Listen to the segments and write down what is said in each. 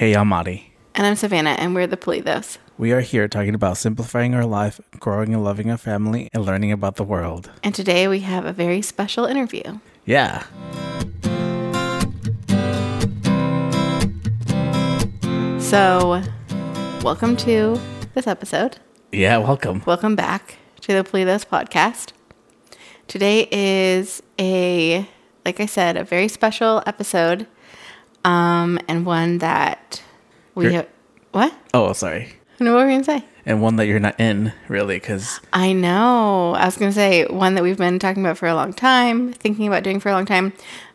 Hey, I'm Madi. And I'm Savannah, and we're the Polithos. We are here talking about simplifying our life, growing and loving a family, and learning about the world. And today we have a very special interview. Yeah. So, welcome to this episode. Yeah, welcome. Welcome back to the Polithos podcast. Today is a, like I said, a very special episode, um, and one that we have. What? Oh, sorry. No, what were we gonna say? And one that you're not in, really, because I know. I was gonna say one that we've been talking about for a long time, thinking about doing for a long time,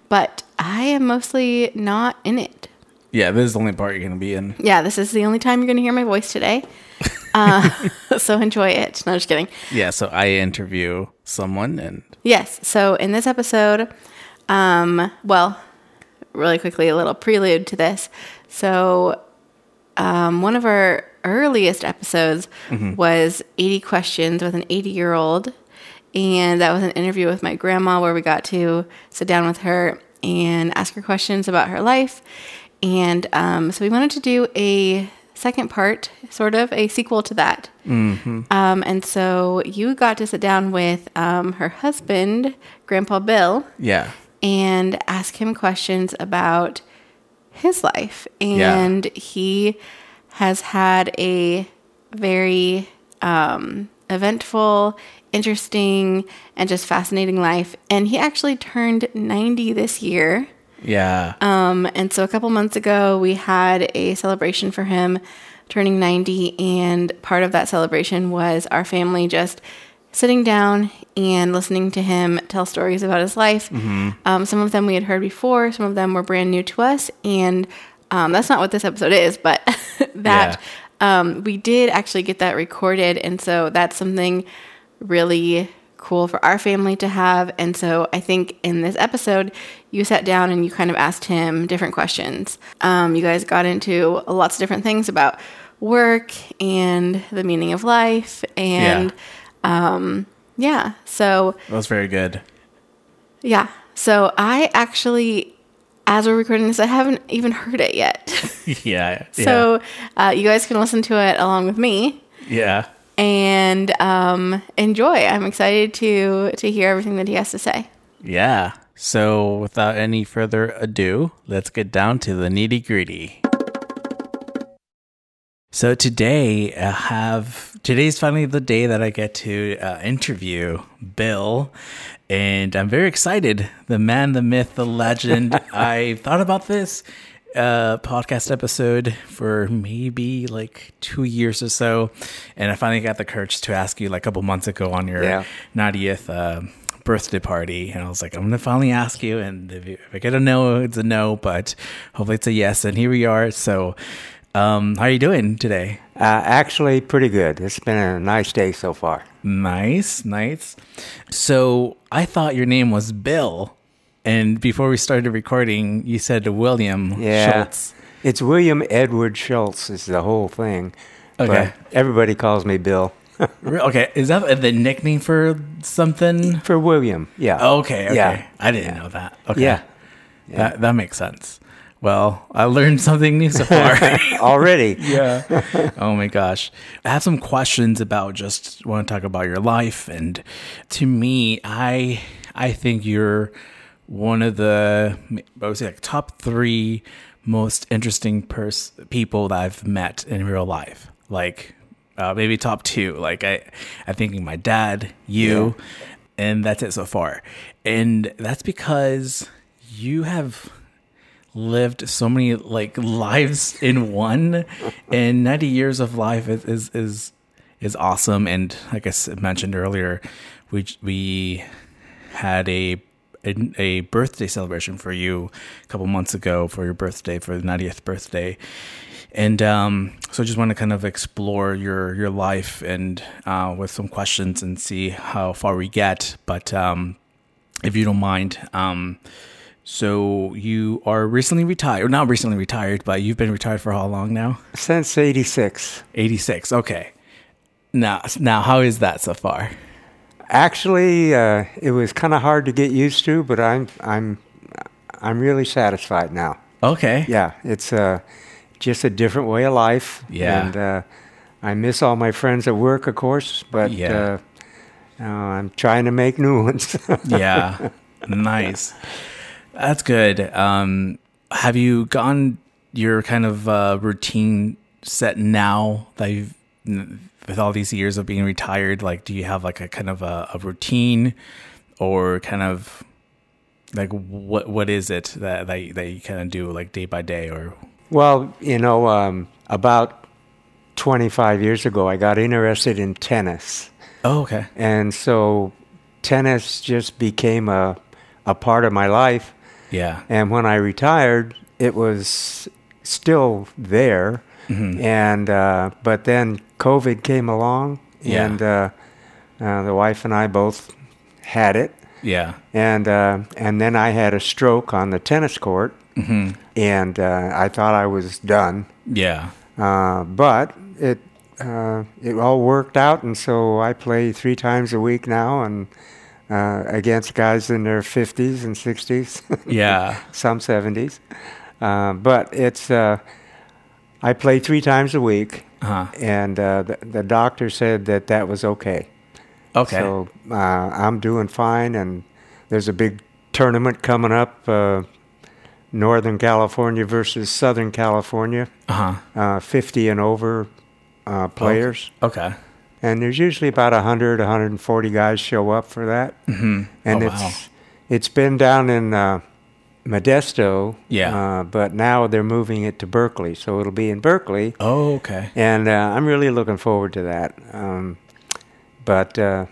but I am mostly not in it. yeah, this is the only part you're going to be in. Yeah, this is the only time you're gonna hear my voice today. Uh, so enjoy it. No, just kidding. Yeah, so I interview someone, and Yes. So in this episode, um, well, really quickly, a little prelude to this. So, um, one of our earliest episodes was 80 questions with an 80 year old. And that was an interview with my grandma where we got to sit down with her and ask her questions about her life. And um, so we wanted to do a second part, sort of a sequel to that. Um, and so you got to sit down with um, her husband, Grandpa Bill, yeah. And ask him questions about his life. And he has had a very um, eventful, interesting, and just fascinating life. And he actually turned 90 this year. Yeah. Um, and so a couple months ago, we had a celebration for him turning 90, and part of that celebration was our family just sitting down and listening to him tell stories about his life. Um, some of them we had heard before, some of them were brand new to us, and um, that's not what this episode is, but that um, we did actually get that recorded, and so that's something really cool for our family to have. And so I think in this episode, you sat down and you kind of asked him different questions. Um, you guys got into lots of different things about work and the meaning of life. And um, yeah, so that was very good. yeah, so I actually, as we're recording this, I haven't even heard it yet. yeah. so uh, you guys can listen to it along with me yeah. and um, enjoy. I'm excited to to hear everything that he has to say. Yeah. So, without any further ado, let's get down to the nitty gritty. So today I have today's finally the day that I get to uh, interview Bill, and I'm very excited. The man, the myth, the legend. I thought about this uh, podcast episode for maybe like two years or so, and I finally got the courage to ask you like a couple months ago on your Yeah. 90th uh, birthday party, and I was like, I'm gonna finally ask you, and if, you, if I get a no, it's a no, but hopefully it's a yes, and here we are. So, um, how are you doing today? Uh, actually, pretty good. It's been a nice day so far. Nice, nice. So I thought your name was Bill, and before we started recording, you said William Yeah. Schultz. It's William Edward Schultz is the whole thing. Okay. But everybody calls me Bill. Okay, is that the nickname for something? For William, yeah. Okay, okay. Yeah. I didn't know that. Okay. Yeah. That that makes sense. Well, I learned something new so far. Already. yeah. Oh my gosh. I have some questions about just want to talk about your life and to me, I I think you're one of the I would say like top 3 most interesting pers- people that I've met in real life. Like uh, maybe top 2. Like I I think my dad, you and that's it so far. And that's because you have lived so many like lives in one and 90 years of life is is is, is awesome and like i mentioned earlier we we had a, a birthday celebration for you a couple months ago for your birthday for the 90th birthday and um, so I just want to kind of explore your your life and uh, with some questions and see how far we get. But um, if you don't mind, um, so you are recently retired, or not recently retired, but you've been retired for how long now? Since 86. 86. Okay. Now, now, how is that so far? Actually, uh, it was kind of hard to get used to, but I'm I'm I'm really satisfied now. Okay. Yeah, it's uh, just a different way of life. Yeah. And uh, I miss all my friends at work, of course, but Yeah. uh, uh, I'm trying to make new ones. yeah nice that's good um have you gotten your kind of uh routine set now that you've with all these years of being retired like do you have like a kind of a, a routine or kind of like what what is it that that you, that you kind of do like day by day or well, you know, um, about 25 years ago, I got interested in tennis. oh okay And so tennis just became a, a part of my life. Yeah And when I retired, it was still there. Mm-hmm. And uh, but then COVID came along, Yeah. and uh, uh, the wife and I both had it. yeah And uh, and then I had a stroke on the tennis court, Mm-hmm. and uh, I thought I was done. yeah Uh, but it uh, it all worked out, and so I play three times a week now, and uh, against guys in their fifties and sixties, yeah. Some seventies. Uh, but it's uh, I play three times a week, uh-huh. And uh, the, the doctor said that that was okay. okay. So uh, I'm doing fine, and there's a big tournament coming up. Uh, Northern California versus Southern California. Uh-huh. Uh, 50 and over uh, players. okay And there's usually about 100, 140 guys show up for that. mm-hmm. And oh, it's wow. it's been down in uh, Modesto. Yeah. Uh, but now they're moving it to Berkeley, so it'll be in Berkeley. oh okay And uh, I'm really looking forward to that. Um, but uh,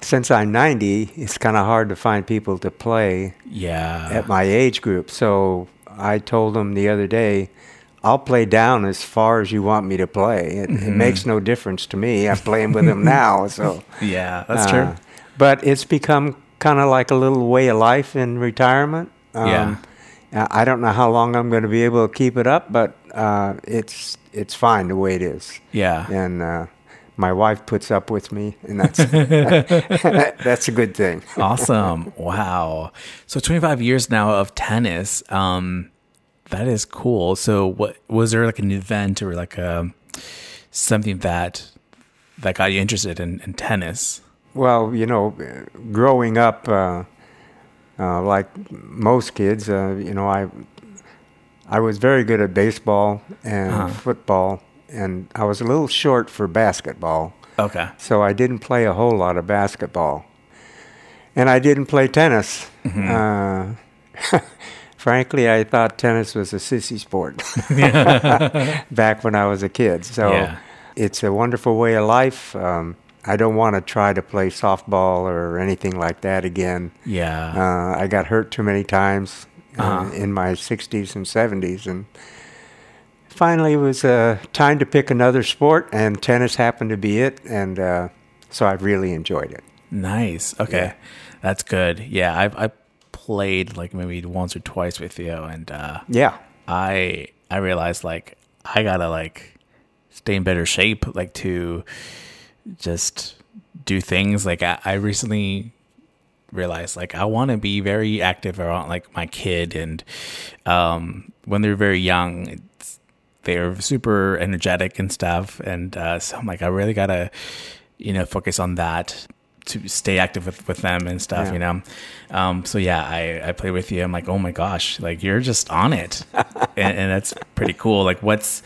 since I'm 90, it's kind of hard to find people to play yeah at my age group. So I told them the other day, I'll play down as far as you want me to play. It, Mm-hmm. it makes no difference to me. I'm playing with them now, so yeah that's uh, true But it's become kind of like a little way of life in retirement. Um, Yeah. I I don't know how long I'm going to be able to keep it up, but uh, it's it's fine the way it is. yeah And uh, my wife puts up with me, and that's that's a good thing. awesome. Wow. So 25 years now of tennis. Um, that is cool. So what was there like an event or like a something that that got you interested in, in tennis? Well, you know, growing up, uh, uh, like most kids, uh, you know, I I was very good at baseball and Uh-huh. football, and I was a little short for basketball, Okay. so I didn't play a whole lot of basketball, and I didn't play tennis. Mm-hmm. Frankly, I thought tennis was a sissy sport back when I was a kid. So Yeah. it's a wonderful way of life. Um, I don't want to try to play softball or anything like that again. Yeah. Uh, I got hurt too many times uh, Uh-huh. in my 60s and 70s, and finally it was uh, time to pick another sport, and tennis happened to be it, and uh, so I've really enjoyed it. nice. Okay. Yeah. That's good. Yeah. I've, I played like maybe once or twice with you and, uh, Yeah, I I realized like I gotta like stay in better shape like to just do things. Like I, I recently realized like I want to be very active around like my kid and um when they're very young it's, they're super energetic and stuff and uh, so I'm like I really gotta you know focus on that to stay active with, with them and stuff Yeah. you know um so yeah I I play with you I'm like oh my gosh like you're just on it and, and that's pretty cool like what's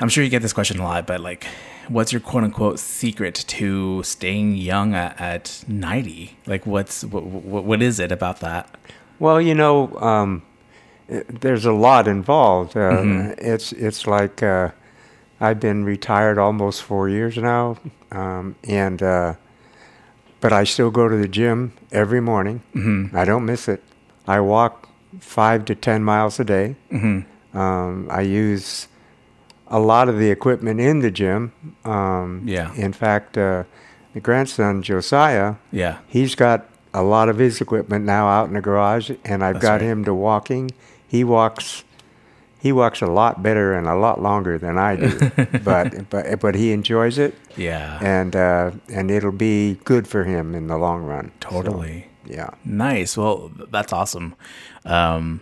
I'm sure you get this question a lot, but like, what's your quote unquote secret to staying young at, at 90? Like, what's what, what, what is it about that? Well, you know, um, there's a lot involved. Uh, Mm-hmm. It's it's like uh, I've been retired almost four years now, um, and uh, but I still go to the gym every morning. Mm-hmm. I don't miss it. I walk five to ten miles a day. Mm-hmm. Um, I use a lot of the equipment in the gym. Um, Yeah. In fact, uh, the grandson Josiah, Yeah. he's got a lot of his equipment now out in the garage, and I've That's got right. him to walking. He walks. He walks a lot better and a lot longer than I do, but but but he enjoys it, Yeah. and uh, and it'll be good for him in the long run. So, totally. yeah. Nice. Well, that's awesome. Um,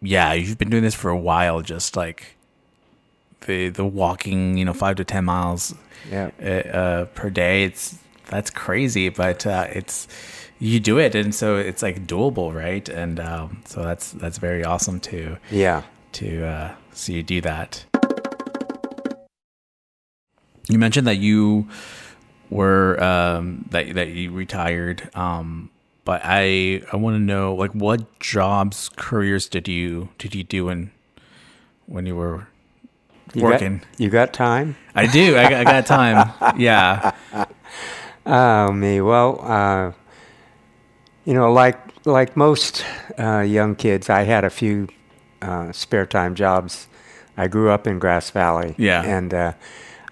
yeah, you've been doing this for a while. Just like the the walking, you know, five to ten miles Yeah. uh, uh, per day. It's that's crazy, but uh, it's you do it, and so it's like doable, right? And um, so that's that's very awesome too Yeah. To uh, see you do that. You mentioned that you were um, that that you retired, um, but I I want to know like what jobs, careers did you did you do when when you were You working? Got, you got time? I do. I, got- I got time. Yeah. Oh, me. Well, uh, you know, like like most uh, young kids, I had a few uh, spare time jobs. I grew up in Grass Valley. Yeah. And uh,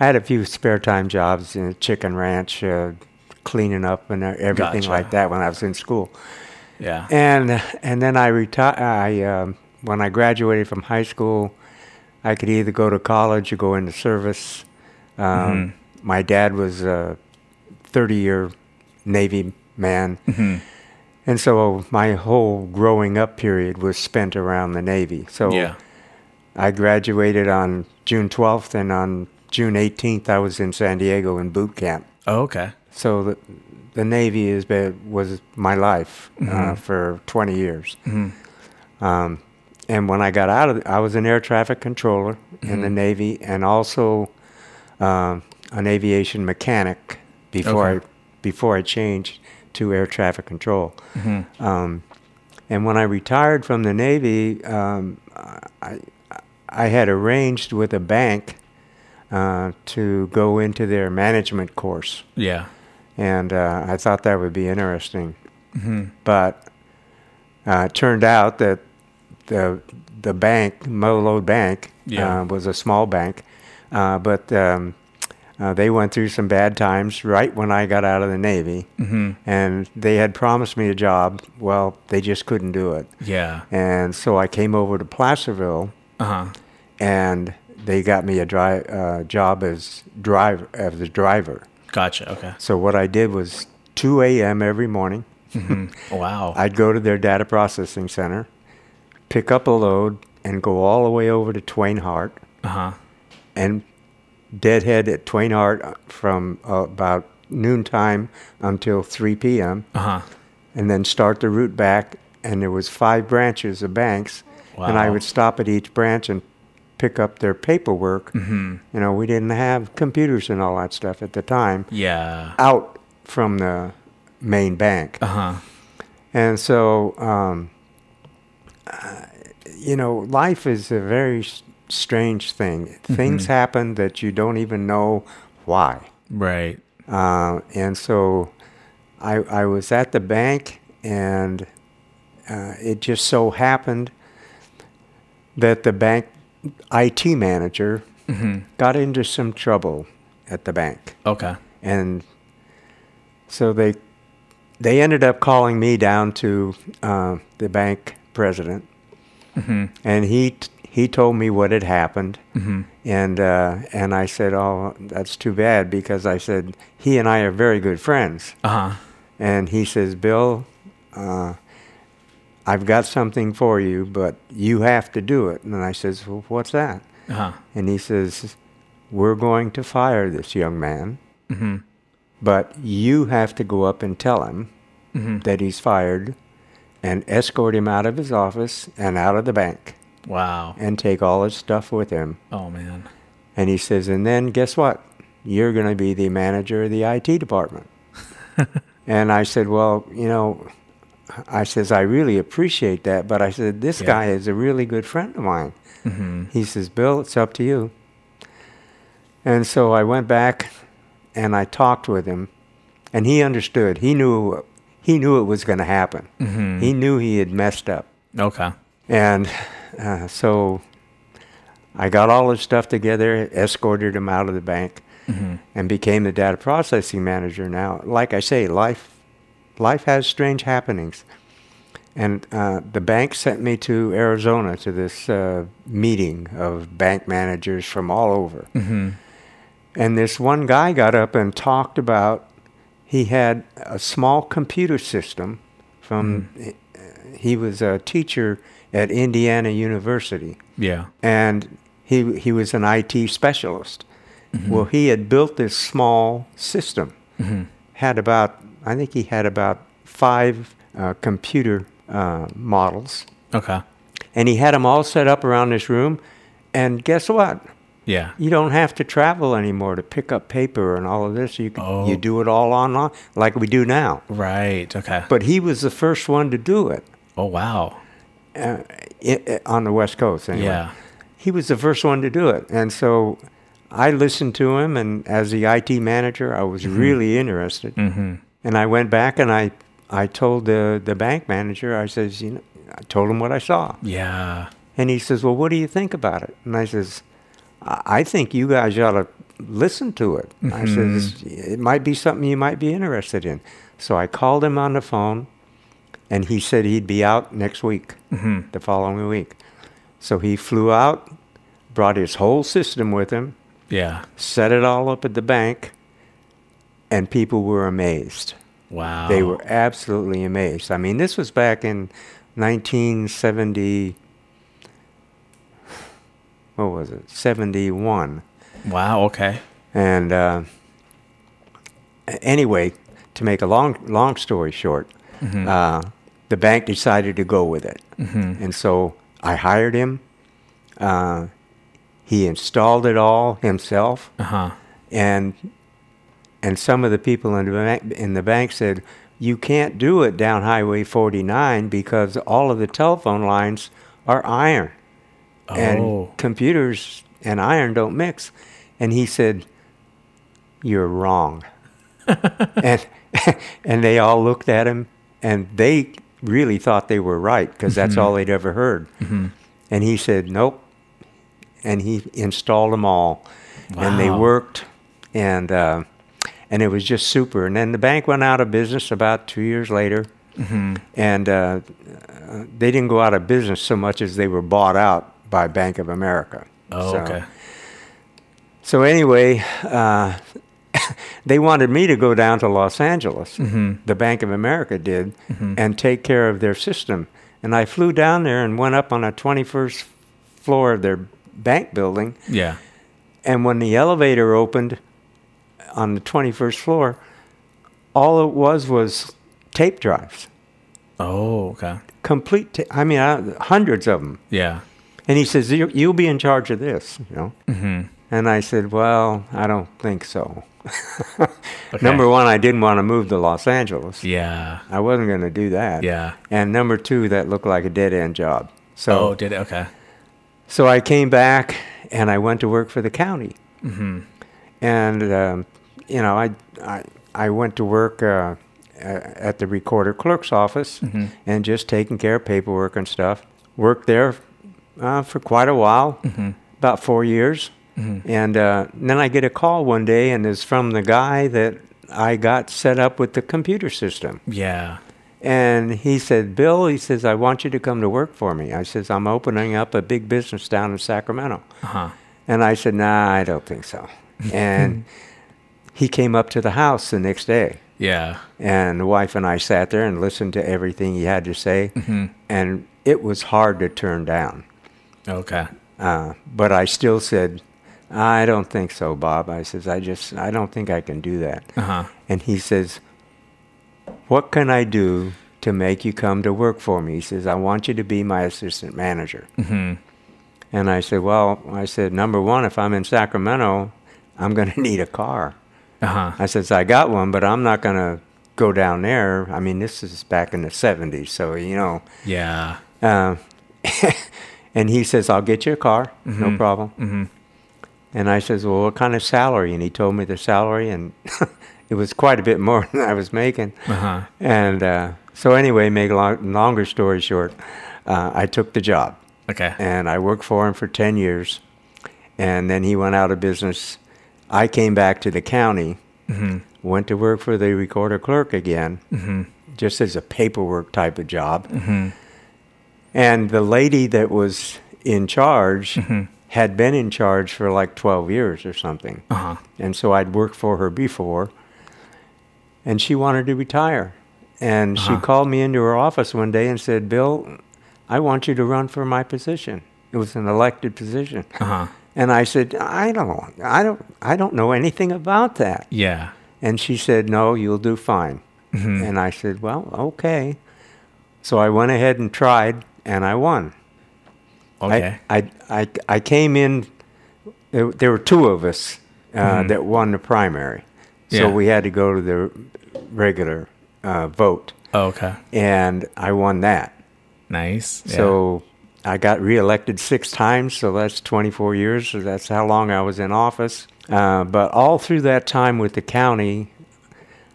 I had a few spare time jobs in a chicken ranch, uh, cleaning up and everything Gotcha. like that when I was in school. Yeah. And and then I retired. I um, when I graduated from high school, I could either go to college or go into service. Um, Mm-hmm. My dad was a thirty-year Navy man, Mhm. And so my whole growing up period was spent around the Navy. So Yeah. I graduated on June twelfth, and on June eighteenth, I was in San Diego in boot camp. Oh, okay. So the the Navy is was my life uh, for 20 years. Um, and when I got out of, I was an air traffic controller in the Navy, and also um, an aviation mechanic before Okay. I before I changed to air traffic control. Um, and when I retired from the Navy, um, I I had arranged with a bank uh, to go into their management course Yeah. and uh, I thought that would be interesting. But uh, it turned out that the the bank, Molo Bank, Yeah. uh, was a small bank, uh, but um, uh, they went through some bad times right when I got out of the Navy, Mm-hmm. and they had promised me a job. Well, they just couldn't do it, Yeah. and so I came over to Placerville, Uh huh. and they got me a dri- uh, job as driver as a driver. Gotcha. Okay. So what I did was 2 a.m. every morning. Wow. I'd go to their data processing center, pick up a load, and go all the way over to Twain Harte Uh huh. and deadhead at Twain Harte from uh, about noontime until 3 p.m. Uh huh. and then start the route back. And there was five branches of banks, and I would stop at each branch and pick up their paperwork. Mm-hmm. You know, we didn't have computers and all that stuff at the time. Yeah. out from the main bank. Uh huh. And so, um, uh, you know, life is a very strange thing. Things happen that you don't even know why. Right. Uh, and so I, I was at the bank, and uh, it just so happened that the bank IT manager Mm-hmm. got into some trouble at the bank Okay. and so they they ended up calling me down to uh, the bank president, Mm-hmm. and he t- he told me what had happened, Mm-hmm. and uh, and I said, oh, that's too bad because I said he and I are very good friends, Uh huh. and he says, Bill, uh, I've got something for you, but you have to do it, and I says, well, what's that? Uh huh. And he says, we're going to fire this young man. Mm-hmm. But you have to go up and tell him Mm-hmm. that he's fired and escort him out of his office and out of the bank Wow. and take all his stuff with him. Oh man. And he says, and then guess what? You're going to be the manager of the IT department. and I said, well, you know, I says, I really appreciate that. But I said, this Yeah. guy is a really good friend of mine. Mm-hmm. He says, Bill, it's up to you. And so I went back and I talked with him, and he understood. He knew he knew it was going to happen. Mm-hmm. He knew he had messed up. Okay. And uh, so I got all his stuff together, escorted him out of the bank, Mm-hmm. and became the data processing manager. Now, like I say, life life has strange happenings. And uh, the bank sent me to Arizona to this uh, meeting of bank managers from all over. Mm-hmm. And this one guy got up and talked about he had a small computer system from, uh, he was a teacher at Indiana University, Yeah. and he he was an IT specialist. Well, he had built this small system. Had about I think he had about five uh, computer uh, models, Okay. and he had them all set up around this room. And guess what? Yeah. You don't have to travel anymore to pick up paper and all of this. You can, Oh. you do it all online like we do now. Right. Okay. But he was the first one to do it oh wow. Uh, i i on the West Coast. Anyway. Yeah. he was the first one to do it, and so I listened to him. And as the IT manager, I was really interested. Mm-hmm. And I went back and I I told the the bank manager. I says, you know, I told him what I saw, Yeah. and he says, well, what do you think about it? And I says, I I think you guys ought to listen to it. I says, it might be something you might be interested in. So I called him on the phone, and he said he'd be out next week, the following week. So he flew out, brought his whole system with him, Yeah. set it all up at the bank, and people were amazed. Wow. They were absolutely amazed. I mean, this was back in 1970. What was it? 71. Wow. Okay. And uh, anyway, to make a long long story short, uh, the bank decided to go with it, and so I hired him. Uh, he installed it all himself, Uh huh. and and some of the people in the bank, in the bank said you can't do it down Highway 49 because all of the telephone lines are iron Oh. and computers and iron don't mix. And he said, "You're wrong." and and they all looked at him, and they really thought they were right because that's all they'd ever heard. And he said, "Nope." And he installed them all, and they worked, and uh, and it was just super. And then the bank went out of business about two years later, and uh, uh, they didn't go out of business so much as they were bought out by Bank of America. Oh, So- okay. so anyway, uh, they wanted me to go down to Los Angeles. The Bank of America did, and take care of their system. And I flew down there and went up on a 21st floor of their bank building. Yeah. And when the elevator opened on the 21st floor, all it was was tape drives, Oh, okay. complete. Ta- I mean, uh, hundreds of them. Yeah. And he says, "You- "You'll be in charge of this," you know. Mm-hmm. And I said, "Well, I don't think so." Okay. Number one, I didn't want to move to Los Angeles. Yeah. I wasn't going to do that. Yeah. And number two, that looked like a dead end job. So, oh, did it? Okay. so I came back and I went to work for the county. Mm-hmm. And um, you know, I I I went to work uh, at the recorder clerk's office Mm-hmm. and just taking care of paperwork and stuff. Worked there uh, for quite a while, Mm-hmm. about four years. And uh, then I get a call one day, and it's from the guy that I got set up with the computer system. Yeah. And he said, Bill, he says, I want you to come to work for me. I says, I'm opening up a big business down in Sacramento. Uh huh. And I said, Nah, I don't think so. And he came up to the house the next day. Yeah. And the wife and I sat there and listened to everything he had to say. Mm-hmm. And it was hard to turn down. Okay. Uh, but I still said, I don't think so, Bob. I says, I just, I don't think I can do that. Uh huh. And he says, What can I do to make you come to work for me? He says, I want you to be my assistant manager. Mm-hmm. And I said, Well, I said, number one, if I'm in Sacramento, I'm going to need a car. Uh huh. I says, I got one, but I'm not going to go down there. I mean, this is back in the 70s, so, you know. Yeah. Uh, and he says, I'll get you a car, no problem. Mm-hmm. And I says, Well, what kind of salary? And he told me the salary, and it was quite a bit more than I was making. Uh huh. And uh, so, anyway, make a long, longer story short, uh, I took the job Okay. and I worked for him for 10 years. And then he went out of business. I came back to the county, Mm-hmm. went to work for the recorder clerk again, Mm-hmm. just as a paperwork type of job. Mm-hmm. And the lady that was in charge Mm-hmm. Had been in charge for like 12 years or something. Uh huh. And so I'd worked for her before. And she wanted to retire. And she Uh-huh. called me into her office one day and said, Bill, I want you to run for my position. It was an elected position. Uh-huh. And I said, I don't, I don't, I don't know anything about that. Yeah. And she said, No, you'll do fine. Mm-hmm. And I said, Well, okay. So I went ahead and tried, and I won. Okay. I, I, I, I came in, there, there were two of us uh, that won the primary. So Mm-hmm. Yeah. we had to go to the regular uh, vote. oh, okay. And I won that. Nice. Yeah. So I got reelected six times, so that's 24 years. So that's how long I was in office. Uh, but all through that time with the county,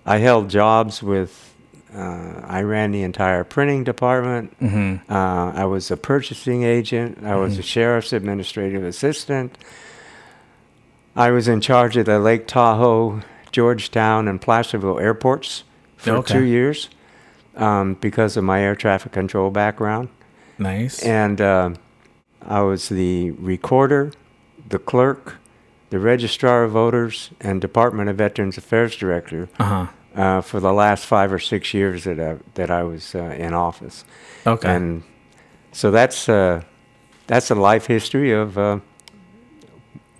I held jobs with. Uh, I ran the entire printing department. Mm-hmm. Uh, I was a purchasing agent. I was a sheriff's administrative assistant. I was in charge of the Lake Tahoe, Georgetown, and Placerville airports for Okay. two years um, because of my air traffic control background. nice. And uh, I was the recorder, the clerk, the registrar of voters, and Department of Veterans Affairs director uh-huh. Uh, for the last five or six years that I, that I was uh, in office. Okay. And so that's uh, that's a life history of uh,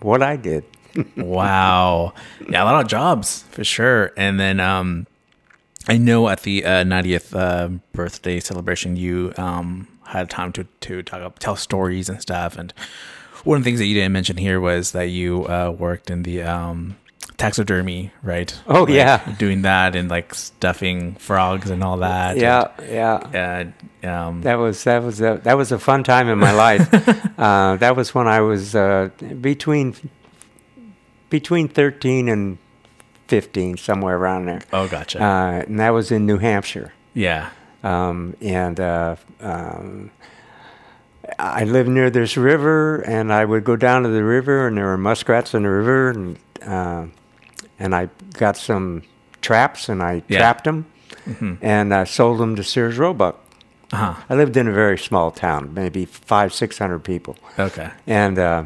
what I did. wow. Yeah, a lot of jobs for sure. And then um I know at the uh, 90th uh, birthday celebration you um had time to to talk up, tell stories and stuff and one of the things that you didn't mention here was that you uh, worked in the um taxidermy, right? Oh, Like, yeah. doing that and like stuffing frogs and all that. Yeah, yeah. And, uh, um, That was that was a, that was a fun time in my life. uh, that was when I was uh, between between thirteen and fifteen, somewhere around there. oh, gotcha. Uh, and that was in New Hampshire. yeah. Um, and uh, um, I lived near this river, and I would go down to the river, and there were muskrats in the river, and uh, and I got some traps, and I Yeah. trapped them, and I sold them to Sears Roebuck. Uh-huh. I lived in a very small town, maybe five, six hundred people, Okay. and uh,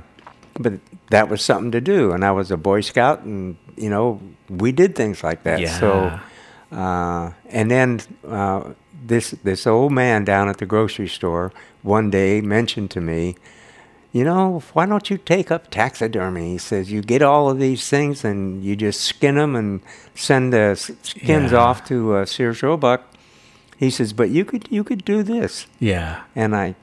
but that was something to do. And I was a Boy Scout, and you know we did things like that. Yeah. So, uh, and then uh, this this old man down at the grocery store one day mentioned to me, you know, why don't you take up taxidermy? He says you get all of these things and you just skin them and send the skins Yeah. off to uh, Sears Roebuck. He says, but you could you could do this. Yeah. And I,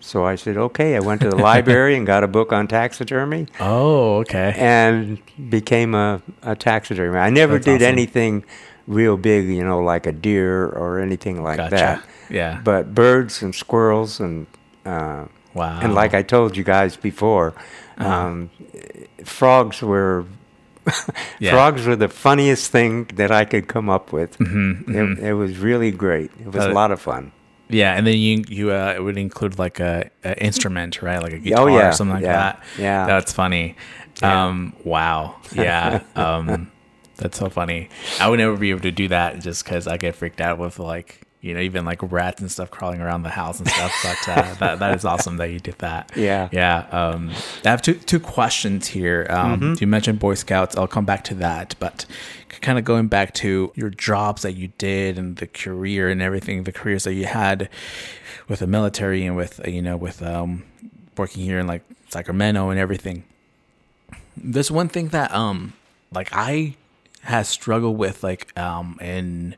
so I said, okay. I went to the library and got a book on taxidermy Oh, okay. and became a, a taxidermy. I never That's did awesome. anything real big, you know, like a deer or anything like Gotcha. that. Yeah. But birds and squirrels and, uh, Wow. and like I told you guys before, Uh-huh. um, frogs were. Yeah. Frogs were the funniest thing that I could come up with. Mhm, It, it was really great. It was Uh, a lot of fun. Yeah, and then you you uh, it would include like a, a instrument, right? Like a guitar Oh, yeah, or something like yeah, that. yeah. that's funny. Um, wow, yeah, um, that's so funny. I would never be able to do that just because I get freaked out with like you know even like rats and stuff crawling around the house and stuff. But uh, that that is awesome that you did that. Yeah. yeah. Um, I have two two questions here. Um, Mm-hmm. You mentioned Boy Scouts. I'll come back to that, but kind of going back to your jobs that you did and the career and everything, the careers that you had with the military and with uh, you know with um, working here in like Sacramento and everything. There's one thing that um like I has struggled with like um and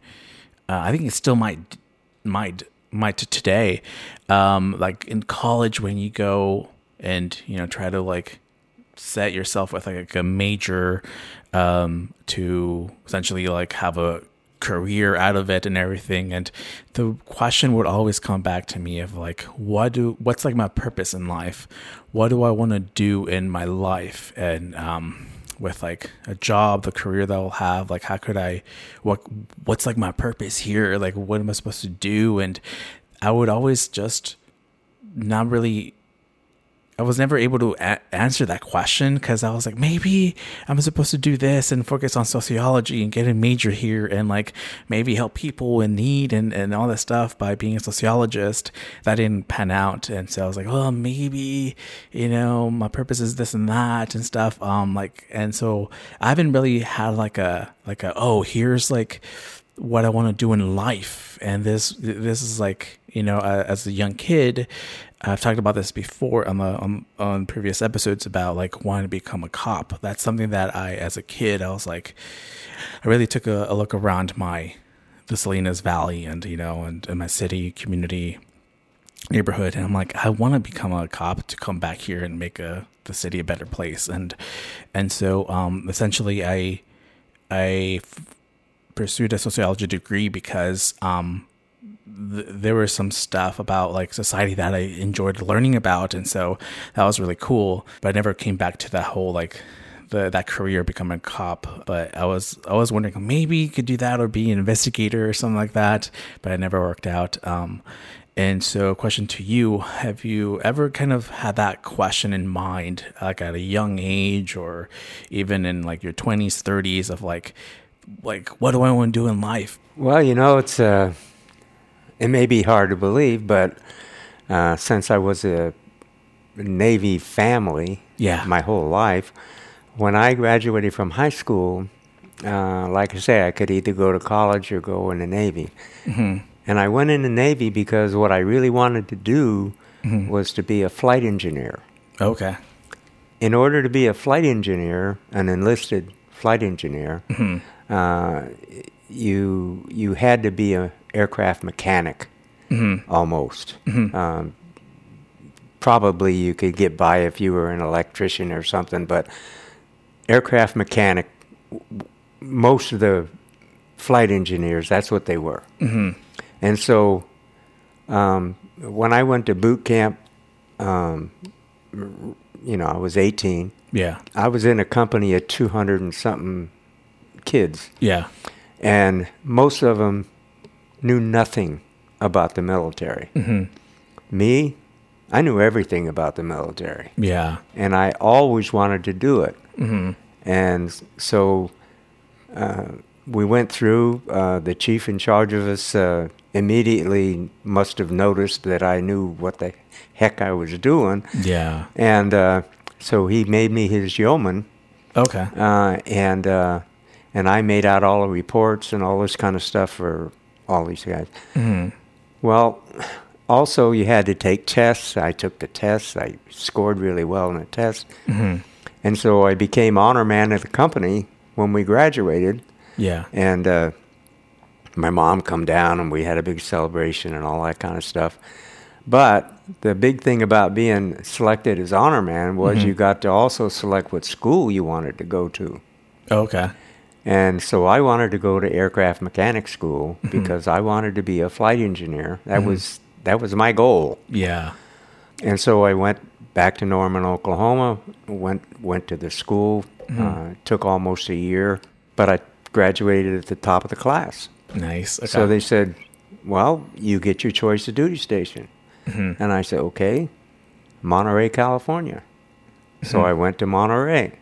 uh, I think it still might might might today. Um like in college when you go and you know try to like set yourself with like a major um to essentially like have a career out of it and everything. And the question would always come back to me of like what do what's like my purpose in life? What do i want to do in my life? And um with like a job the career that i'll have like how could i what what's like my purpose here? Like what am i supposed to do? And i would always just not really I was never able to a- answer that question because I was like, maybe I'm supposed to do this and focus on sociology and get a major here and like maybe help people in need and, and all that stuff by being a sociologist. That didn't pan out. And so I was like, well, maybe, you know, my purpose is this and that and stuff. Um, like, and so I haven't really had like a, like a, oh, here's like, what I want to do in life, and this this is like you know, uh, as a young kid, I've talked about this before on the on, on previous episodes about like wanting to become a cop. That's something that I, as a kid, I was like, I really took a, a look around my the Salinas Valley and you know and, and my city community neighborhood, and I'm like, I want to become a cop to come back here and make a the city a better place, and and so um, essentially I I f- pursued a sociology degree because um, th- there was some stuff about like society that I enjoyed learning about, and so that was really cool. But I never came back to that whole like the that career becoming a cop. But I was I was wondering maybe you could do that or be an investigator or something like that. But it never worked out. Um, and so, question to you: Have you ever kind of had that question in mind, like at a young age, or even in like your twenties, thirties, of like, like what do I want to do in life? Well, you know, it's uh, it may be hard to believe, but uh, since I was a Navy family, Yeah. my whole life, when I graduated from high school, uh, like I say, I could either go to college or go in the Navy. Mm-hmm. And I went in the Navy because what I really wanted to do Mm-hmm. was to be a flight engineer. Okay. In order to be a flight engineer, an enlisted flight engineer, uh, you you had to be a aircraft mechanic, almost. Um, probably you could get by if you were an electrician or something, but aircraft mechanic, most of the flight engineers, that's what they were. And so um, when I went to boot camp, um, you know, I was 18. Yeah. I was in a company of 200 and something kids, Yeah. and most of them knew nothing about the military. Me, I knew everything about the military, Yeah. and I always wanted to do it. Mm-hmm. And so uh, we went through. Uh, the chief in charge of us uh, immediately must have noticed that I knew what the heck I was doing. Yeah. And uh, so he made me his yeoman, Okay. uh, and uh, and I made out all the reports and all this kind of stuff for all these guys. Mm-hmm. Well, also you had to take tests. I took the tests. I scored really well in the test, Mm-hmm. and so I became honor man of the company when we graduated. Yeah. And uh, my mom come down, and we had a big celebration and all that kind of stuff. But the big thing about being selected as honor man was Mhm. you got to also select what school you wanted to go to. Okay. And so I wanted to go to aircraft mechanic school Mhm. because I wanted to be a flight engineer. That Mhm. was that was my goal. Yeah. And so I went back to Norman, Oklahoma. went went to the school. Mhm. Uh, took almost a year, but I graduated at the top of the class. Nice. Okay. So they said, "Well, you get your choice of duty station." Mhm. And I said, "Okay, Monterey, California." So Mhm. I went to Monterey.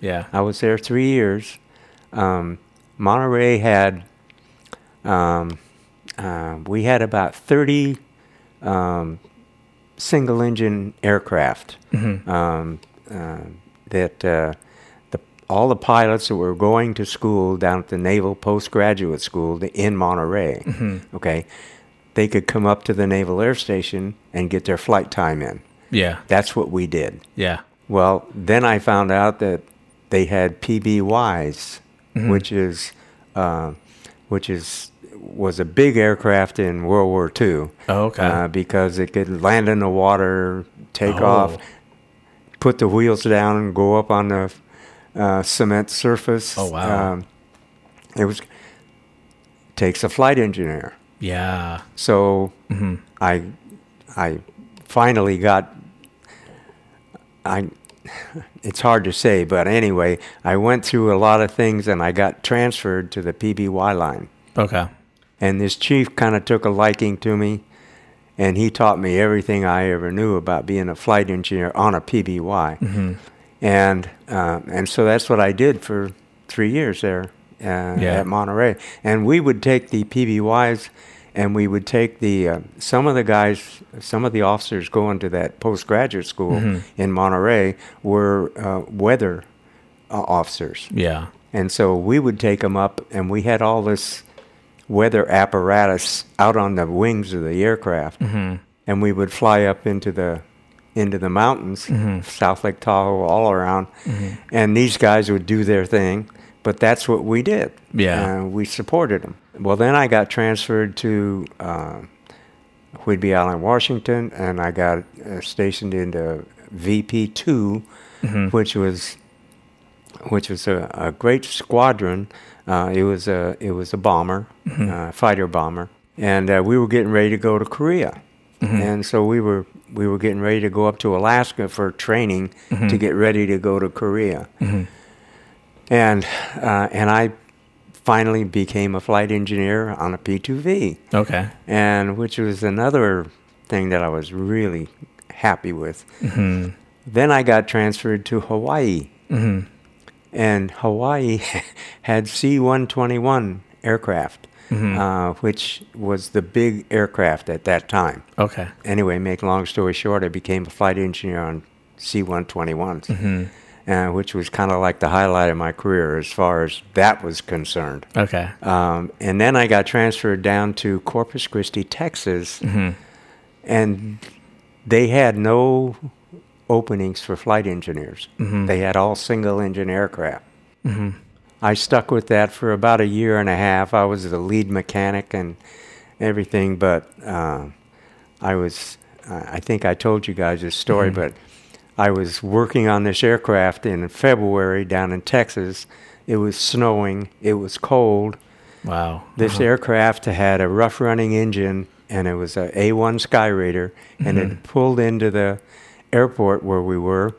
Yeah. I was there three years. Um, Monterey had, um, uh, we had about 30 um, single engine aircraft Mhm. um, uh, that uh, the, all the pilots that were going to school down at the Naval Postgraduate School in Monterey, Mhm. okay, they could come up to the Naval Air Station and get their flight time in. Yeah. That's what we did. Yeah. Well, then I found out that they had PBYs, Mhm. which is uh, which is was a big aircraft in World War II Oh, okay. uh, because it could land in the water, take Oh. off, put the wheels down, and go up on the uh, cement surface. Oh, wow. Um, it was takes a flight engineer. yeah. So hmm I I finally got I it's hard to say, but anyway, I went through a lot of things and I got transferred to the PBY line. Okay. And this chief kind of took a liking to me and he taught me everything I ever knew about being a flight engineer on a PBY. hmm And uh, and so that's what I did for 3 years there uh, Yeah. at Monterey. And we would take the PBYs and we would take the uh, some of the guys, some of the officers going to that postgraduate school Mhm. in Monterey were uh, weather uh, officers, Yeah. and so we would take them up, and we had all this weather apparatus out on the wings of the aircraft, and we would fly up into the into the mountains, South Lake Tahoe, all around, and these guys would do their thing. But that's what we did. Yeah. Uh, we supported them. Well, then I got transferred to uh, Whidbey Island, Washington, and I got uh, stationed into VP 2 which was which was a, a great squadron. Uh, it was a it was a bomber, uh, fighter bomber, and uh, we were getting ready to go to Korea, and so we were we were getting ready to go up to Alaska for training to get ready to go to Korea, and uh, and I finally became a flight engineer on a P2V Okay. and which was another thing that I was really happy with. Mm-hmm. Then I got transferred to Hawaii, mm-hmm. and Hawaii had C-121 aircraft, mm-hmm. uh, which was the big aircraft at that time. Okay. Anyway, make long story short, I became a flight engineer on C-121s, uh, which was kind of like the highlight of my career as far as that was concerned. Okay. Um, and then I got transferred down to Corpus Christi, Texas, and they had no openings for flight engineers. They had all single engine aircraft. I stuck with that for about a year and a half. I was the lead mechanic and everything, but uh, I was, I I think I told you guys this story, but I was working on this aircraft in February down in Texas. It was snowing, it was cold. Wow. This uh-huh. aircraft had a rough running engine and it was a A1 Skyraider and it mm-hmm. pulled into the airport where we were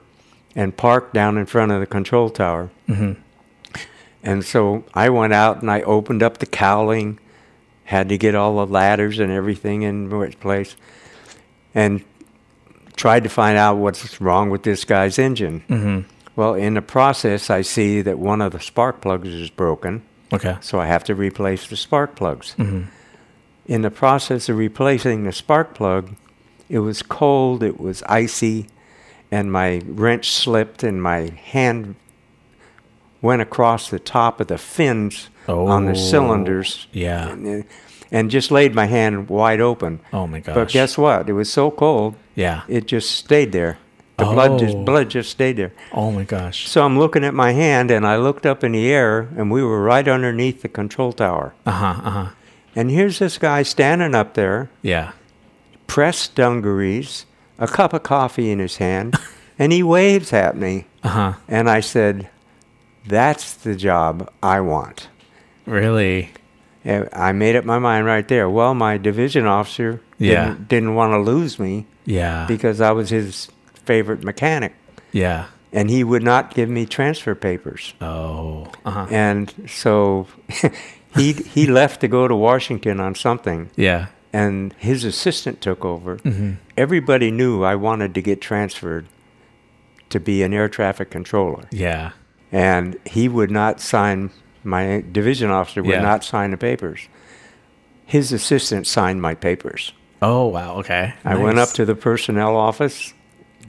and parked down in front of the control tower. Mm-hmm. And so I went out and I opened up the cowling, had to get all the ladders and everything in its place, and tried to find out what's wrong with this guy's engine. Mm-hmm. Well, in the process, I see that one of the spark plugs is broken. Okay. So I have to replace the spark plugs. Mm-hmm. In the process of replacing the spark plug, it was cold, it was icy, and my wrench slipped and my hand went across the top of the fins on the Oh, cylinders. yeah. And, and just laid my hand wide open. Oh my gosh. But guess what? It was so cold, Yeah. it just stayed there. The blood just Oh. blood just stayed there. Oh my gosh. So I'm looking at my hand and I looked up in the air and we were right underneath the control tower. Uh huh. Uh huh. And here's this guy standing up there, Yeah. pressed dungarees, a cup of coffee in his hand, and he waves at me. Uh huh. And I said, That's the job I want. Really. I made up my mind right there. Well, my division officer Yeah. didn't, didn't want to lose me Yeah. because I was his favorite mechanic. yeah. And he would not give me transfer papers. Oh. Uh huh. And so he he left to go to Washington on something, Yeah. and his assistant took over. Mm-hmm. Everybody knew I wanted to get transferred to be an air traffic controller, Yeah. and he would not sign. My division officer would Yeah. not sign the papers. His assistant signed my papers. Oh wow. Okay. I went up to the personnel office,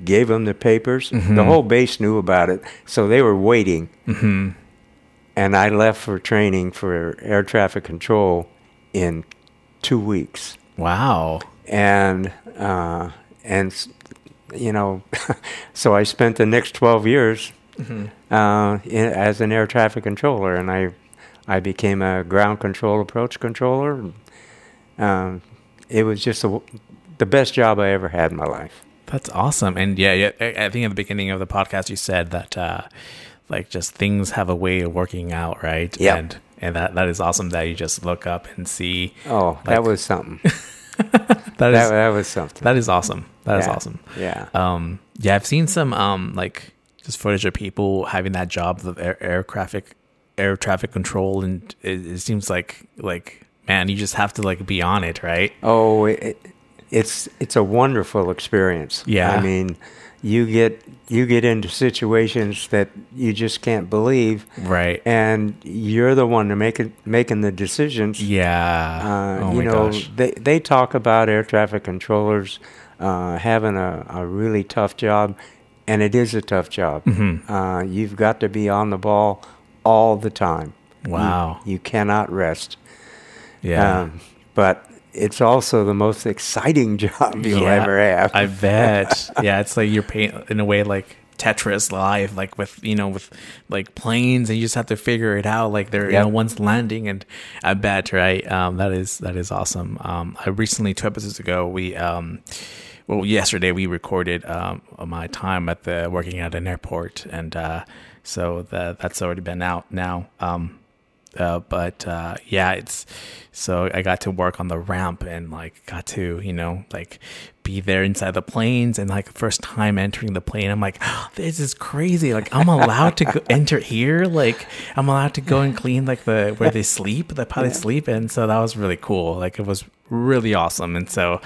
gave them the papers. Mm-hmm. The whole base knew about it, so they were waiting. Mm-hmm. And I left for training for air traffic control in two weeks. Wow. And uh, and you know, so I spent the next twelve years uh, in, as an air traffic controller, and I I became a ground control approach controller. Um, it was just a, the best job I ever had in my life. That's awesome. And yeah, yeah, I think at the beginning of the podcast you said that uh like just things have a way of working out, right? Yep. And and that that is awesome that you just look up and see Oh, that was something. that that, is that was something. that is awesome. That is Yeah. awesome. Yeah. Um yeah, I've seen some um like just footage of people having that job of air, air traffic air traffic control and it, it seems like like man, you just have to like be on it, right? Oh, it, it's it's a wonderful experience. Yeah. I mean, you get you get into situations that you just can't believe, Right. and you're the one to make it, making the decisions. Yeah. Uh, oh you my know, gosh. they they talk about air traffic controllers uh, having a, a really tough job, and it is a tough job. Mm-hmm. Uh, you've got to be on the ball all the time. You- Wow. you, cannot rest. Yeah. Um, but it's also the most exciting job you'll Yeah, ever have. I bet. yeah, it's like you're paying in a way like Tetris live, like with you know with like planes, and you just have to figure it out. Like they're you know once landing, and I bet right. Um, that is that is awesome. Um, I recently two episodes ago we um, well yesterday we recorded um my time at the working at an airport, and uh, so that that's already been out now. Um, uh, but uh, yeah, it's so I got to work on the ramp and like got to you know like be there inside the planes and like first time entering the plane, I'm like, this is crazy. Like I'm allowed to go, enter here. Like I'm allowed to go and clean like the where they sleep, the pilots sleep, and so that was really cool. Like it was really awesome, and so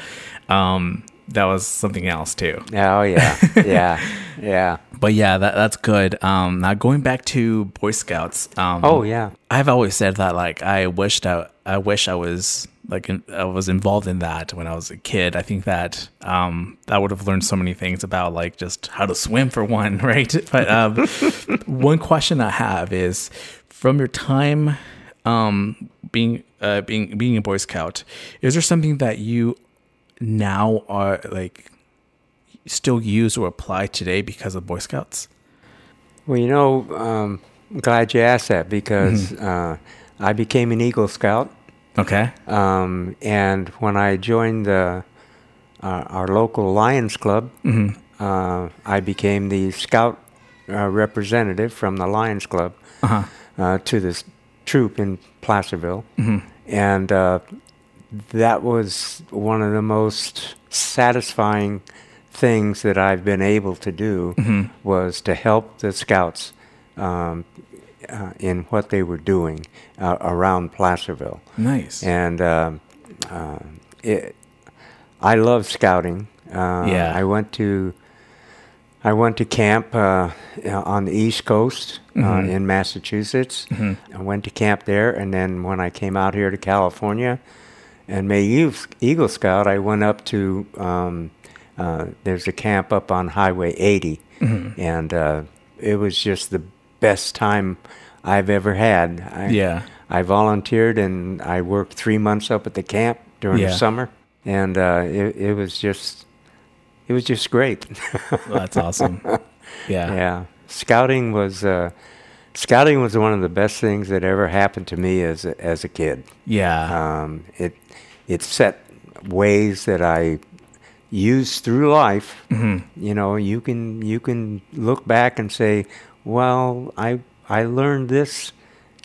um, that was something else too oh yeah, yeah, yeah. but yeah, that that's good. Um, now going back to Boy Scouts. Um, Oh yeah. I've always said that like I wished I I wish I was like in, I was involved in that when I was a kid. I think that um I would have learned so many things about like just how to swim for one, right? But um, one question I have is from your time um being uh being being a Boy Scout, is there something that you now are like still use or apply today because of Boy Scouts? Well, you know, um, I'm glad you asked that because Mm-hmm. uh, I became an Eagle Scout, Okay. um, and when I joined the uh, our local Lions Club, Mm-hmm. uh, I became the Scout uh, representative from the Lions Club Uh-huh. uh, to this troop in Placerville, Mm-hmm. and uh, that was one of the most satisfying things that I've been able to do Mm-hmm. was to help the scouts um, uh, in what they were doing uh, around Placerville, Nice. and um uh, it, I love scouting. Uh, Yeah. I went to I went to camp uh, on the East Coast uh, Mhm. in Massachusetts. Mhm. I went to camp there, and then when I came out here to California and made Eagle- Scout, I went up to um, uh, there's a camp up on Highway 80, Mhm. and uh, it was just the best time I've ever had. I, Yeah. I volunteered and I worked three months up at the camp during Yeah. the summer, and uh, it, it was just it was just great. That's awesome. Yeah. yeah, scouting was uh, scouting was one of the best things that ever happened to me as a, as a kid. Yeah. Um, it it set ways that I used through life. Mhm. You know, you can you can look back and say, "Well, I I learned this.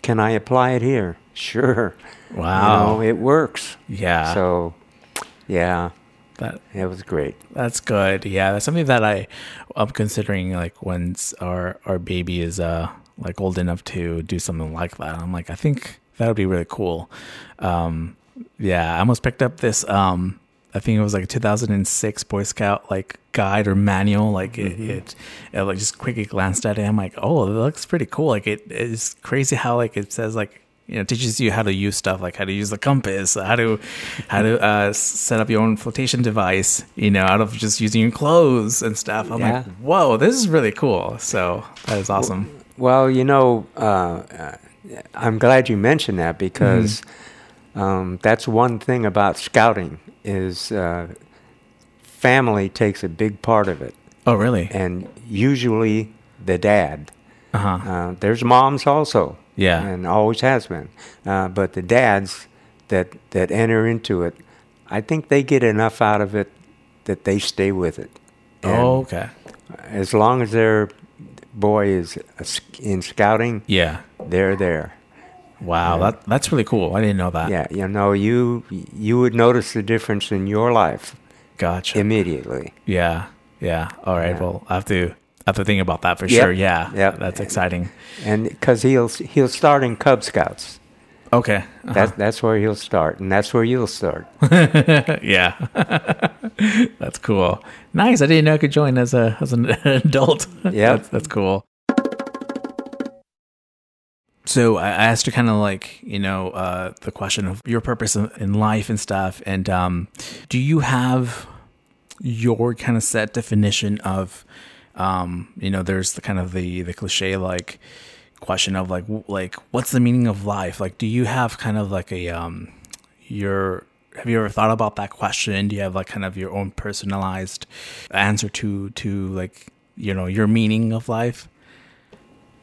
Can I apply it here?" Sure. Wow. You know, it works. yeah. So, yeah, that it was great. that's good. Yeah, that's something that I I'm considering like once our our baby is uh like old enough to do something like that. I'm like I think that would be really cool. Um yeah, I almost picked up this um I think it was like a 2006 Boy Scout like guide or manual. Like it, it, it like just quickly glanced at it. I'm like, oh, it looks pretty cool. Like it is crazy how like it says like you know teaches you how to use stuff like how to use the compass, how to how to uh, set up your own flotation device. You know, out of just using your clothes and stuff. I'm Yeah. like, whoa, this is really cool. So that is awesome. Well, you know, uh, uh, I'm glad you mentioned that because um, that's one thing about scouting is uh, family takes a big part of it, Oh, really? and usually the dad. Uh huh. Uh, there's moms also, Yeah. and always has been, uh, but the dads that that enter into it, I think they get enough out of it that they stay with it. And Oh, okay. as long as their boy is in scouting, Yeah. they're there. Wow. That that's really cool. I didn't know that. Yeah, you know, you you would notice the difference in your life Gotcha. immediately. Yeah. Yeah. All right. Yeah. Well, I have to I have to think about that for Yep. sure. Yeah. Yeah. That's exciting. And because he'll he'll start in Cub Scouts. Okay. Uh-huh. That's that's where he'll start, and that's where you'll start. yeah. that's cool. Nice. I didn't know I could join as a as an adult. Yeah. that's, that's cool. So I asked you kind of like you know uh, the question of your purpose in life and stuff, and um, do you have your kind of set definition of um, you know there's the kind of the the cliche like question of like like what's the meaning of life like do you have kind of like a um your have you ever thought about that question? Do you have like kind of your own personalized answer to to like you know your meaning of life?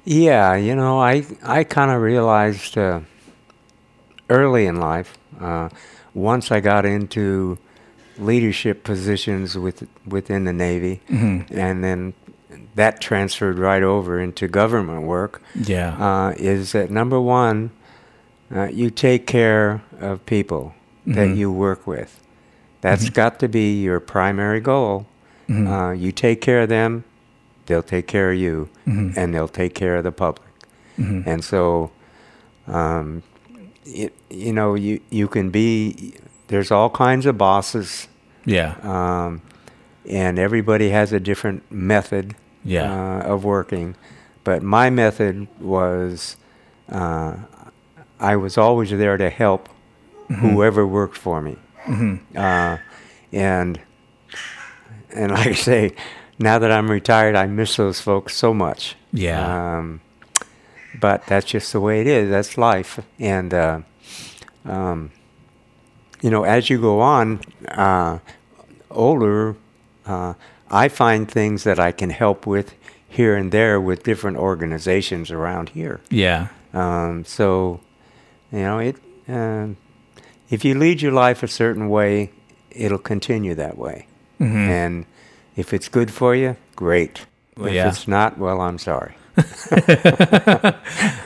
Yeah, you know, I I kind of realized uh, early in life, uh, once I got into leadership positions with within the Navy, Mm-hmm. and then that transferred right over into government work. Yeah. uh, is that number one, uh, you take care of people that Mhm. you work with. That's got to be your primary goal. Mhm. Uh, you take care of them, they'll take care of you, Mhm. and they'll take care of the public. Mhm. And so, um, it, you know, you, you can be, there's all kinds of bosses, yeah. um, and everybody has a different method Yeah. uh, of working. But my method was uh, I was always there to help Mm-hmm. whoever worked for me. Uh, and and like I say, now that I'm retired, I miss those folks so much. Yeah. Um, but that's just the way it is. That's life. And uh, um, you know, as you go on uh, older, uh, I find things that I can help with here and there with different organizations around here. yeah. Um, so, you know, it. Um, if you lead your life a certain way, it'll continue that way. Mhm. And if it's good for you, great. Well, if yeah. it's not, well, I'm sorry.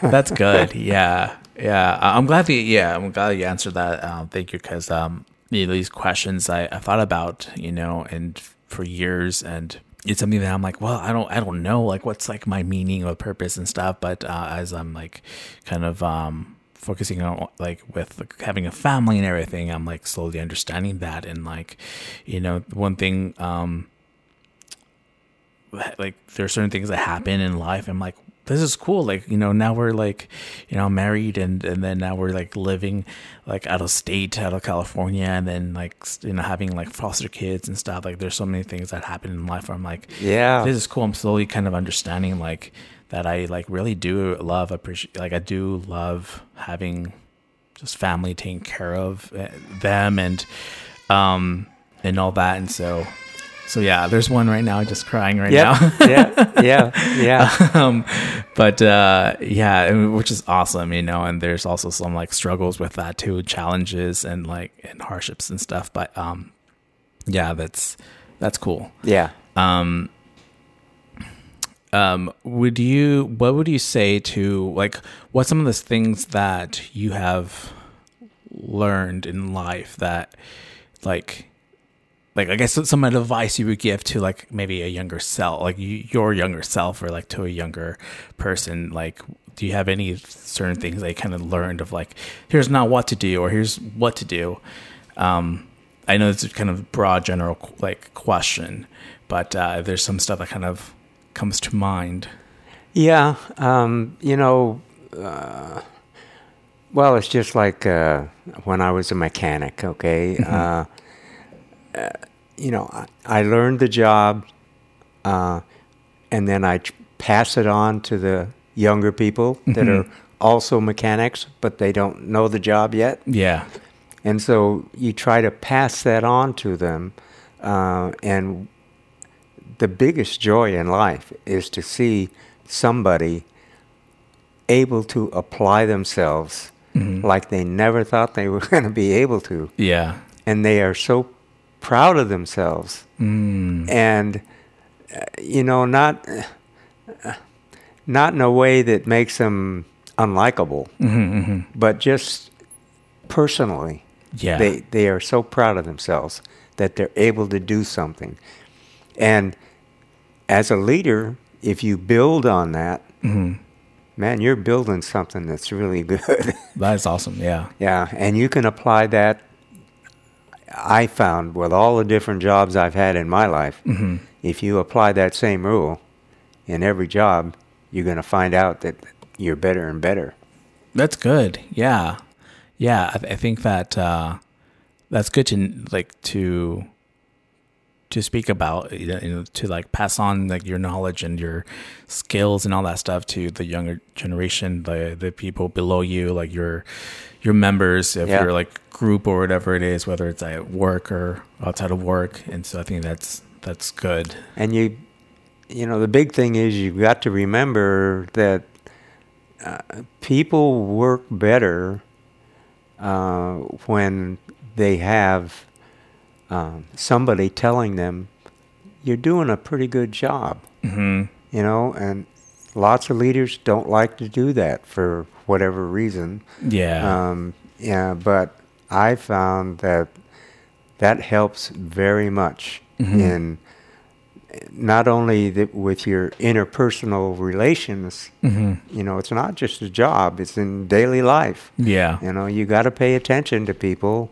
That's good. Yeah, yeah. I'm glad that. Yeah, I'm glad you answered that. Um, thank you, because um, you know, these questions I, I thought about, you know, and for years, and it's something that I'm like, well, I don't, I don't know, like what's like my meaning or purpose and stuff. But uh, as I'm like, kind of um, focusing on like with like, having a family and everything, I'm like slowly understanding that, and like, you know, one thing. Um, like there are certain things that happen in life. I'm like this is cool. Like you know now we're like you know married and and then now we're like living like out of state out of california and then like you know having like foster kids and stuff. Like there's so many things that happen in life where i'm like Yeah. this is cool. I'm slowly kind of understanding like that i like really do love appreciate like i do love having just family taking care of uh, them and um and all that. And so so yeah there's one right now just crying right Yep. now yeah. Yeah. Yeah. um, but uh, yeah, which is awesome, you know. And there's also some like struggles with that too, challenges and like and hardships and stuff. But um, yeah, that's that's cool. Yeah. Um, um, would you? What would you say to like? What some of the things that you have learned in life that like like I guess some advice you would give to like maybe a younger self, like you, your younger self, or like to a younger person. Like, do you have any certain things they kind of learned of like, here's not what to do, or here's what to do? Um, I know it's a kind of broad, general like question, but uh, there's some stuff that kind of comes to mind. Yeah, um, you know, uh, well, it's just like uh, when I was a mechanic. Okay, uh, uh, you know, I, I learned the job, uh, and then I tr- pass it on to the younger people that are also mechanics, but they don't know the job yet. Yeah, And so you try to pass that on to them. Uh, and the biggest joy in life is to see somebody able to apply themselves like they never thought they were going to be able to. yeah, And they are so proud of themselves. mm, And, uh, you know, not, uh, not in a way that makes them unlikable, hmm hmm but just personally. yeah, They they are so proud of themselves that they're able to do something. And as a leader, if you build on that, hmm man, you're building something that's really good. that is awesome. Yeah, yeah, and you can apply that I found with all the different jobs I've had in my life, hmm if you apply that same rule in every job, you're going to find out that you're better and better. That's good. Yeah, yeah. I, th- I think that uh, that's good to like to to speak about, you know, to like pass on like your knowledge and your skills and all that stuff to the younger generation, the the people below you, like your your members, if Yeah. you're like group or whatever it is, whether it's at work or outside of work. And so I think that's that's good. And you, you know, the big thing is you've got to remember that uh, people work better uh, when they have um, somebody telling them you're doing a pretty good job. hmm You know, and lots of leaders don't like to do that for whatever reason. Yeah. Um, yeah, but I found that that helps very much Mhm. in not only the, with your interpersonal relations. hmm You know, it's not just a job; it's in daily life. Yeah. You know, you got to pay attention to people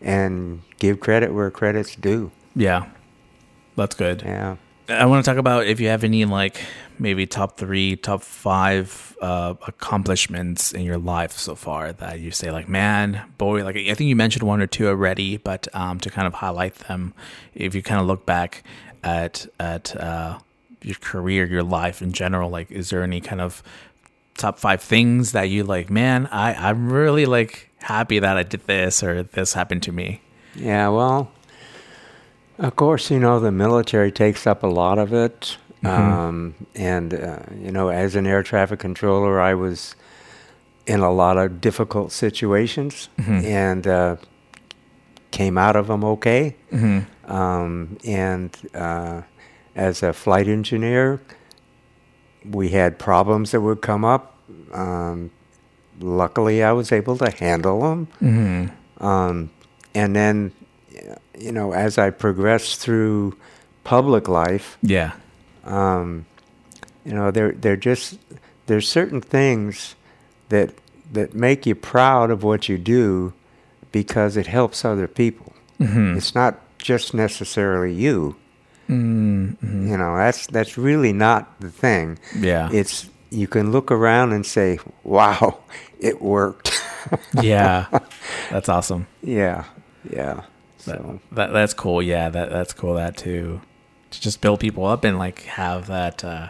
and give credit where credit's due. Yeah. That's good. Yeah. I want to talk about if you have any like maybe top three, top five uh, accomplishments in your life so far that you say like, man, boy, like I think you mentioned one or two already, but um, to kind of highlight them, if you kind of look back at at uh, your career, your life in general, like, is there any kind of top five things that you like? Man, I I'm really like happy that I did this or this happened to me. Yeah, well, of course, you know, the military takes up a lot of it. Um, and, uh, you know, as an air traffic controller, I was in a lot of difficult situations Mhm. and uh, came out of them okay. hmm Um, and uh, as a flight engineer, we had problems that would come up. Um, luckily, I was able to handle them. hmm Um, and then, you know, as I progressed through public life, Yeah. um, you know, there there just there's certain things that that make you proud of what you do because it helps other people. hmm It's not just necessarily you. Mm-hmm. You know, that's that's really not the thing. Yeah. It's you can look around and say, "Wow, it worked." yeah. That's awesome. yeah, yeah. That, So that that's cool. Yeah, that that's cool. That too, to just build people up and like have that uh,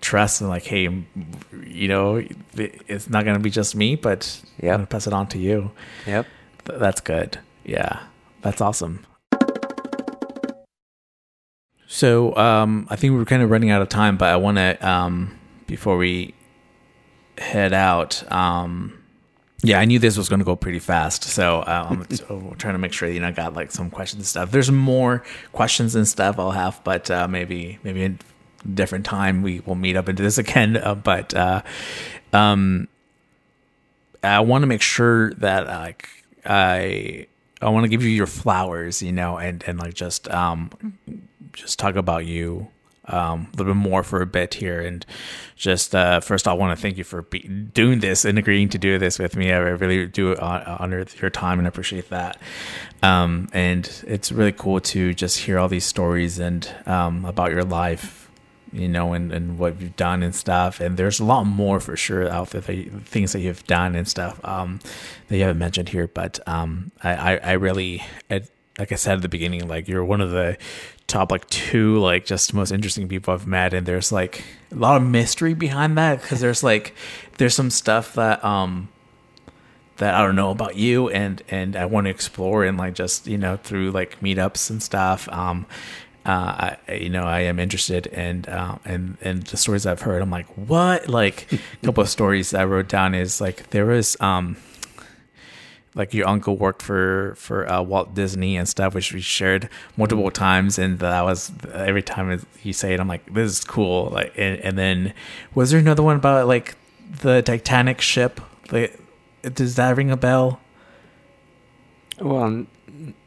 trust and like, hey, you know, it's not gonna be just me, but I'm gonna pass it on to you. Yep. Th- that's good. Yeah, that's awesome. So um, I think we're kind of running out of time, but I want to um, before we head out. Um, yeah, I knew this was going to go pretty fast, so um, so trying to make sure you know I got like some questions and stuff. There's more questions and stuff I'll have, but uh, maybe maybe a different time we will meet up into this again. Uh, but uh, um, I want to make sure that like I I want to give you your flowers, you know, and and like just um just talk about you um, a little bit more for a bit here. And just uh, first, I want to thank you for be- doing this and agreeing to do this with me. I really do uh, honor your time and appreciate that. Um, and it's really cool to just hear all these stories and um, about your life. You know, and, and what you've done and stuff. And there's a lot more for sure out there, things that you've done and stuff um, that you haven't mentioned here. But um, I, I, I really, like I said at the beginning, like you're one of the top like two like just most interesting people I've met, and there's like a lot of mystery behind that because there's like there's some stuff that um that I don't know about you, and and I want to explore and like just you know through like meetups and stuff. Um, uh, I, you know, I am interested and uh, and and the stories I've heard, I'm like, what? Like a couple of stories I wrote down is like there was um like your uncle worked for for uh, Walt Disney and stuff, which we shared multiple times, and that was every time you say it, I'm like, this is cool. Like, and, and then was there another one about like the Titanic ship? Like, does that ring a bell? Well,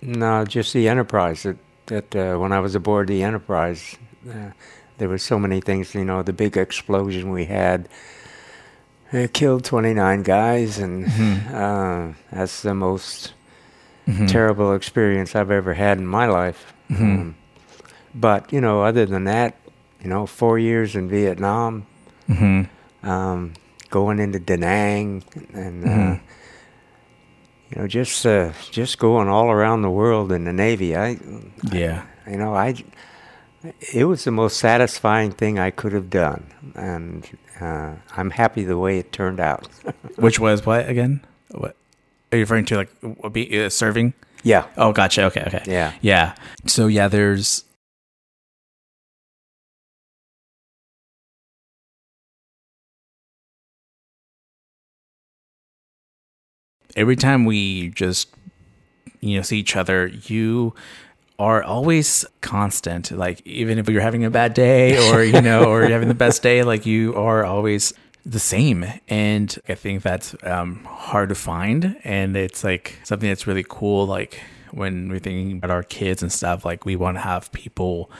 no, just the Enterprise. That that uh, when I was aboard the Enterprise, uh, there were so many things. You know, the big explosion we had. It killed 29 guys, and uh, that's the most terrible experience I've ever had in my life. Um, but you know, other than that, you know, four years in Vietnam, Mm-hmm. um, going into Da Nang, and uh, Mhm. you know, just uh, just going all around the world in the Navy. I, Yeah. you know, I, it was the most satisfying thing I could have done, and uh, I'm happy the way it turned out. Which was what again? What are you referring to? Like what be uh, serving? yeah, Oh, gotcha. Okay, okay. yeah. Yeah. So yeah, there's every time we just you know see each other, you are always constant. Like even if you're having a bad day or you know or you're having the best day, like you are always the same. And I think that's um, hard to find. And it's like something that's really cool. Like when we're thinking about our kids and stuff, like we want to have people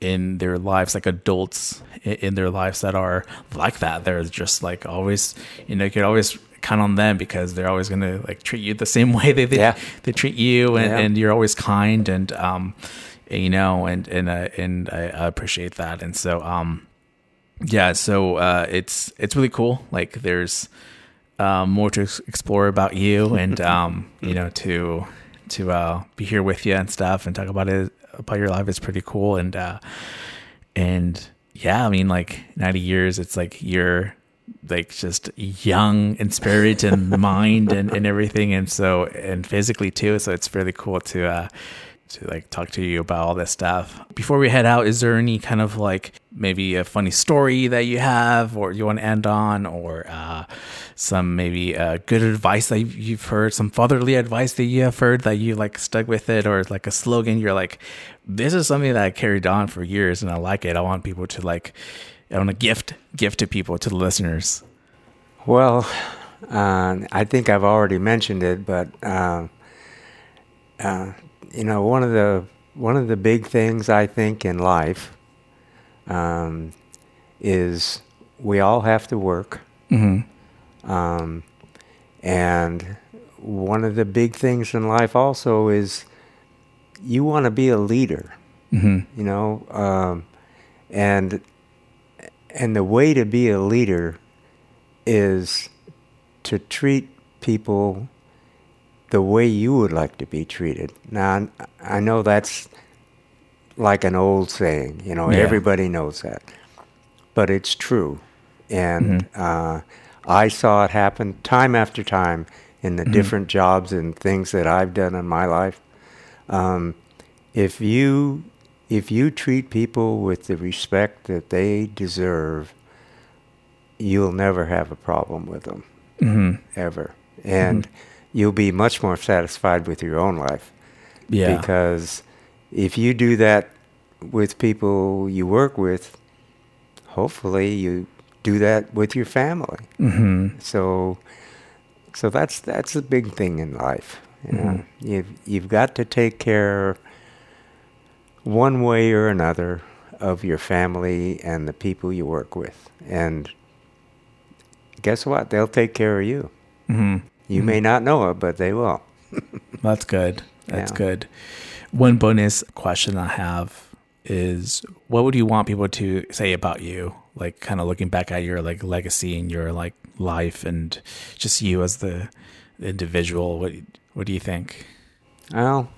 in their lives, like adults in their lives that are like that. They're just like always, you know, you could always count on them because they're always going to like treat you the same way they, they, Yeah. they treat you. And, Yeah. and you're always kind and, um, you know, and, and, uh, and I, I appreciate that. And so, um, yeah, so, uh, it's, it's really cool. Like there's, um, more to explore about you and, um, you know, to, to, uh, be here with you and stuff and talk about it, about your life is pretty cool. And, uh, and yeah, I mean, like 90 years, it's like you're like just young in spirit and mind and, and everything. And so, and physically too. So it's really cool to, uh, to like talk to you about all this stuff. Before we head out, is there any kind of like maybe a funny story that you have or you want to end on or uh, some maybe uh, good advice that you've heard, some fatherly advice that you have heard that you like stuck with it or like a slogan you're like, this is something that I carried on for years and I like it. I want people to like, I want to gift, gift to people, to the listeners. Well, uh, I think I've already mentioned it, but uh, uh, you know, one of the one of the big things I think in life um, is we all have to work, Mm-hmm. um, and one of the big things in life also is you want to be a leader Mm-hmm. you know um, and and the way to be a leader is to treat people the way you would like to be treated. Now i know that's like an old saying you know Yeah. everybody knows that. But it's true. And uh, i saw it happen time after time in the different jobs and things that i've done in my life. Um, if you if you treat people with the respect that they deserve, you'll never have a problem with them Mm-hmm. ever, and you'll be much more satisfied with your own life. Yeah. Because if you do that with people you work with, hopefully you do that with your family. mm-hmm. So, so that's that's a big thing in life. You know, Mhm. you've you've got to take care, one way or another, of your family and the people you work with, and guess what? They'll take care of you. Mm-hmm. You may not know it, but they will. That's good. That's Yeah. good. One bonus question I have is what would you want people to say about you? Like kind of looking back at your like legacy and your like life and just you as the individual. What what do you think? Well,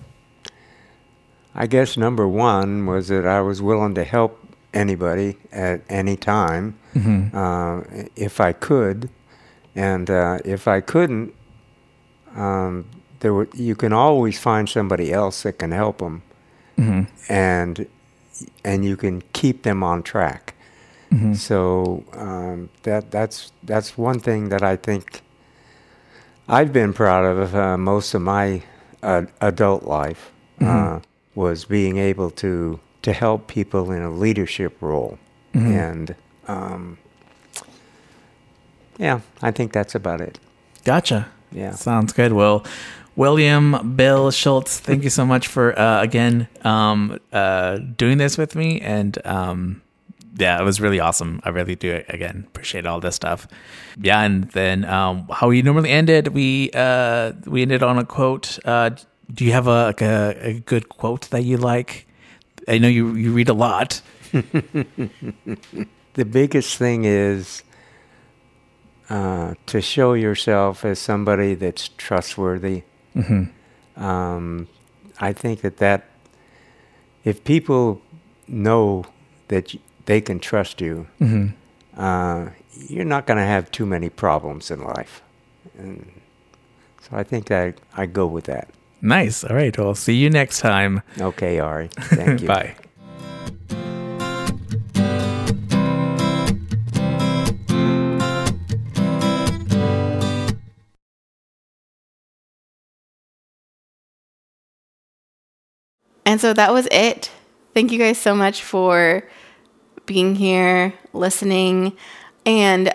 I guess number one was that I was willing to help anybody at any time. Mm-hmm. uh, if I could, and uh, if I couldn't, um, there were, you can always find somebody else that can help them, Mm-hmm. and and you can keep them on track. Mm-hmm. So um, that that's that's one thing that I think I've been proud of uh, most of my uh, adult life uh, was being able to to help people in a leadership role, Mhm. and um, yeah, I think that's about it. Gotcha. Yeah. Sounds good. Well, William Bill Schultz, thank you so much for uh, again um, uh, doing this with me, and um, yeah, it was really awesome. I really do again appreciate all this stuff. Yeah, and then um, how we normally ended, we uh, we ended on a quote. Do you have a, like a a good quote that you like? I know you you read a lot. The biggest thing is uh, to show yourself as somebody that's trustworthy. Um, I think that that if people know that y- they can trust you, uh, you're not going to have too many problems in life. And so I think I, I go with that. Nice. All right. Well, see you next time. Okay, Ari. Thank you. Bye. And so that was it. Thank you guys so much for being here, listening, and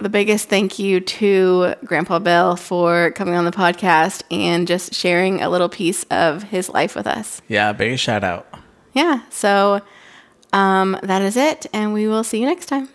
the biggest thank you to Grandpa Bill for coming on the podcast and just sharing a little piece of his life with us. Yeah. Big shout out. Yeah, so um, that is it, and we will see you next time.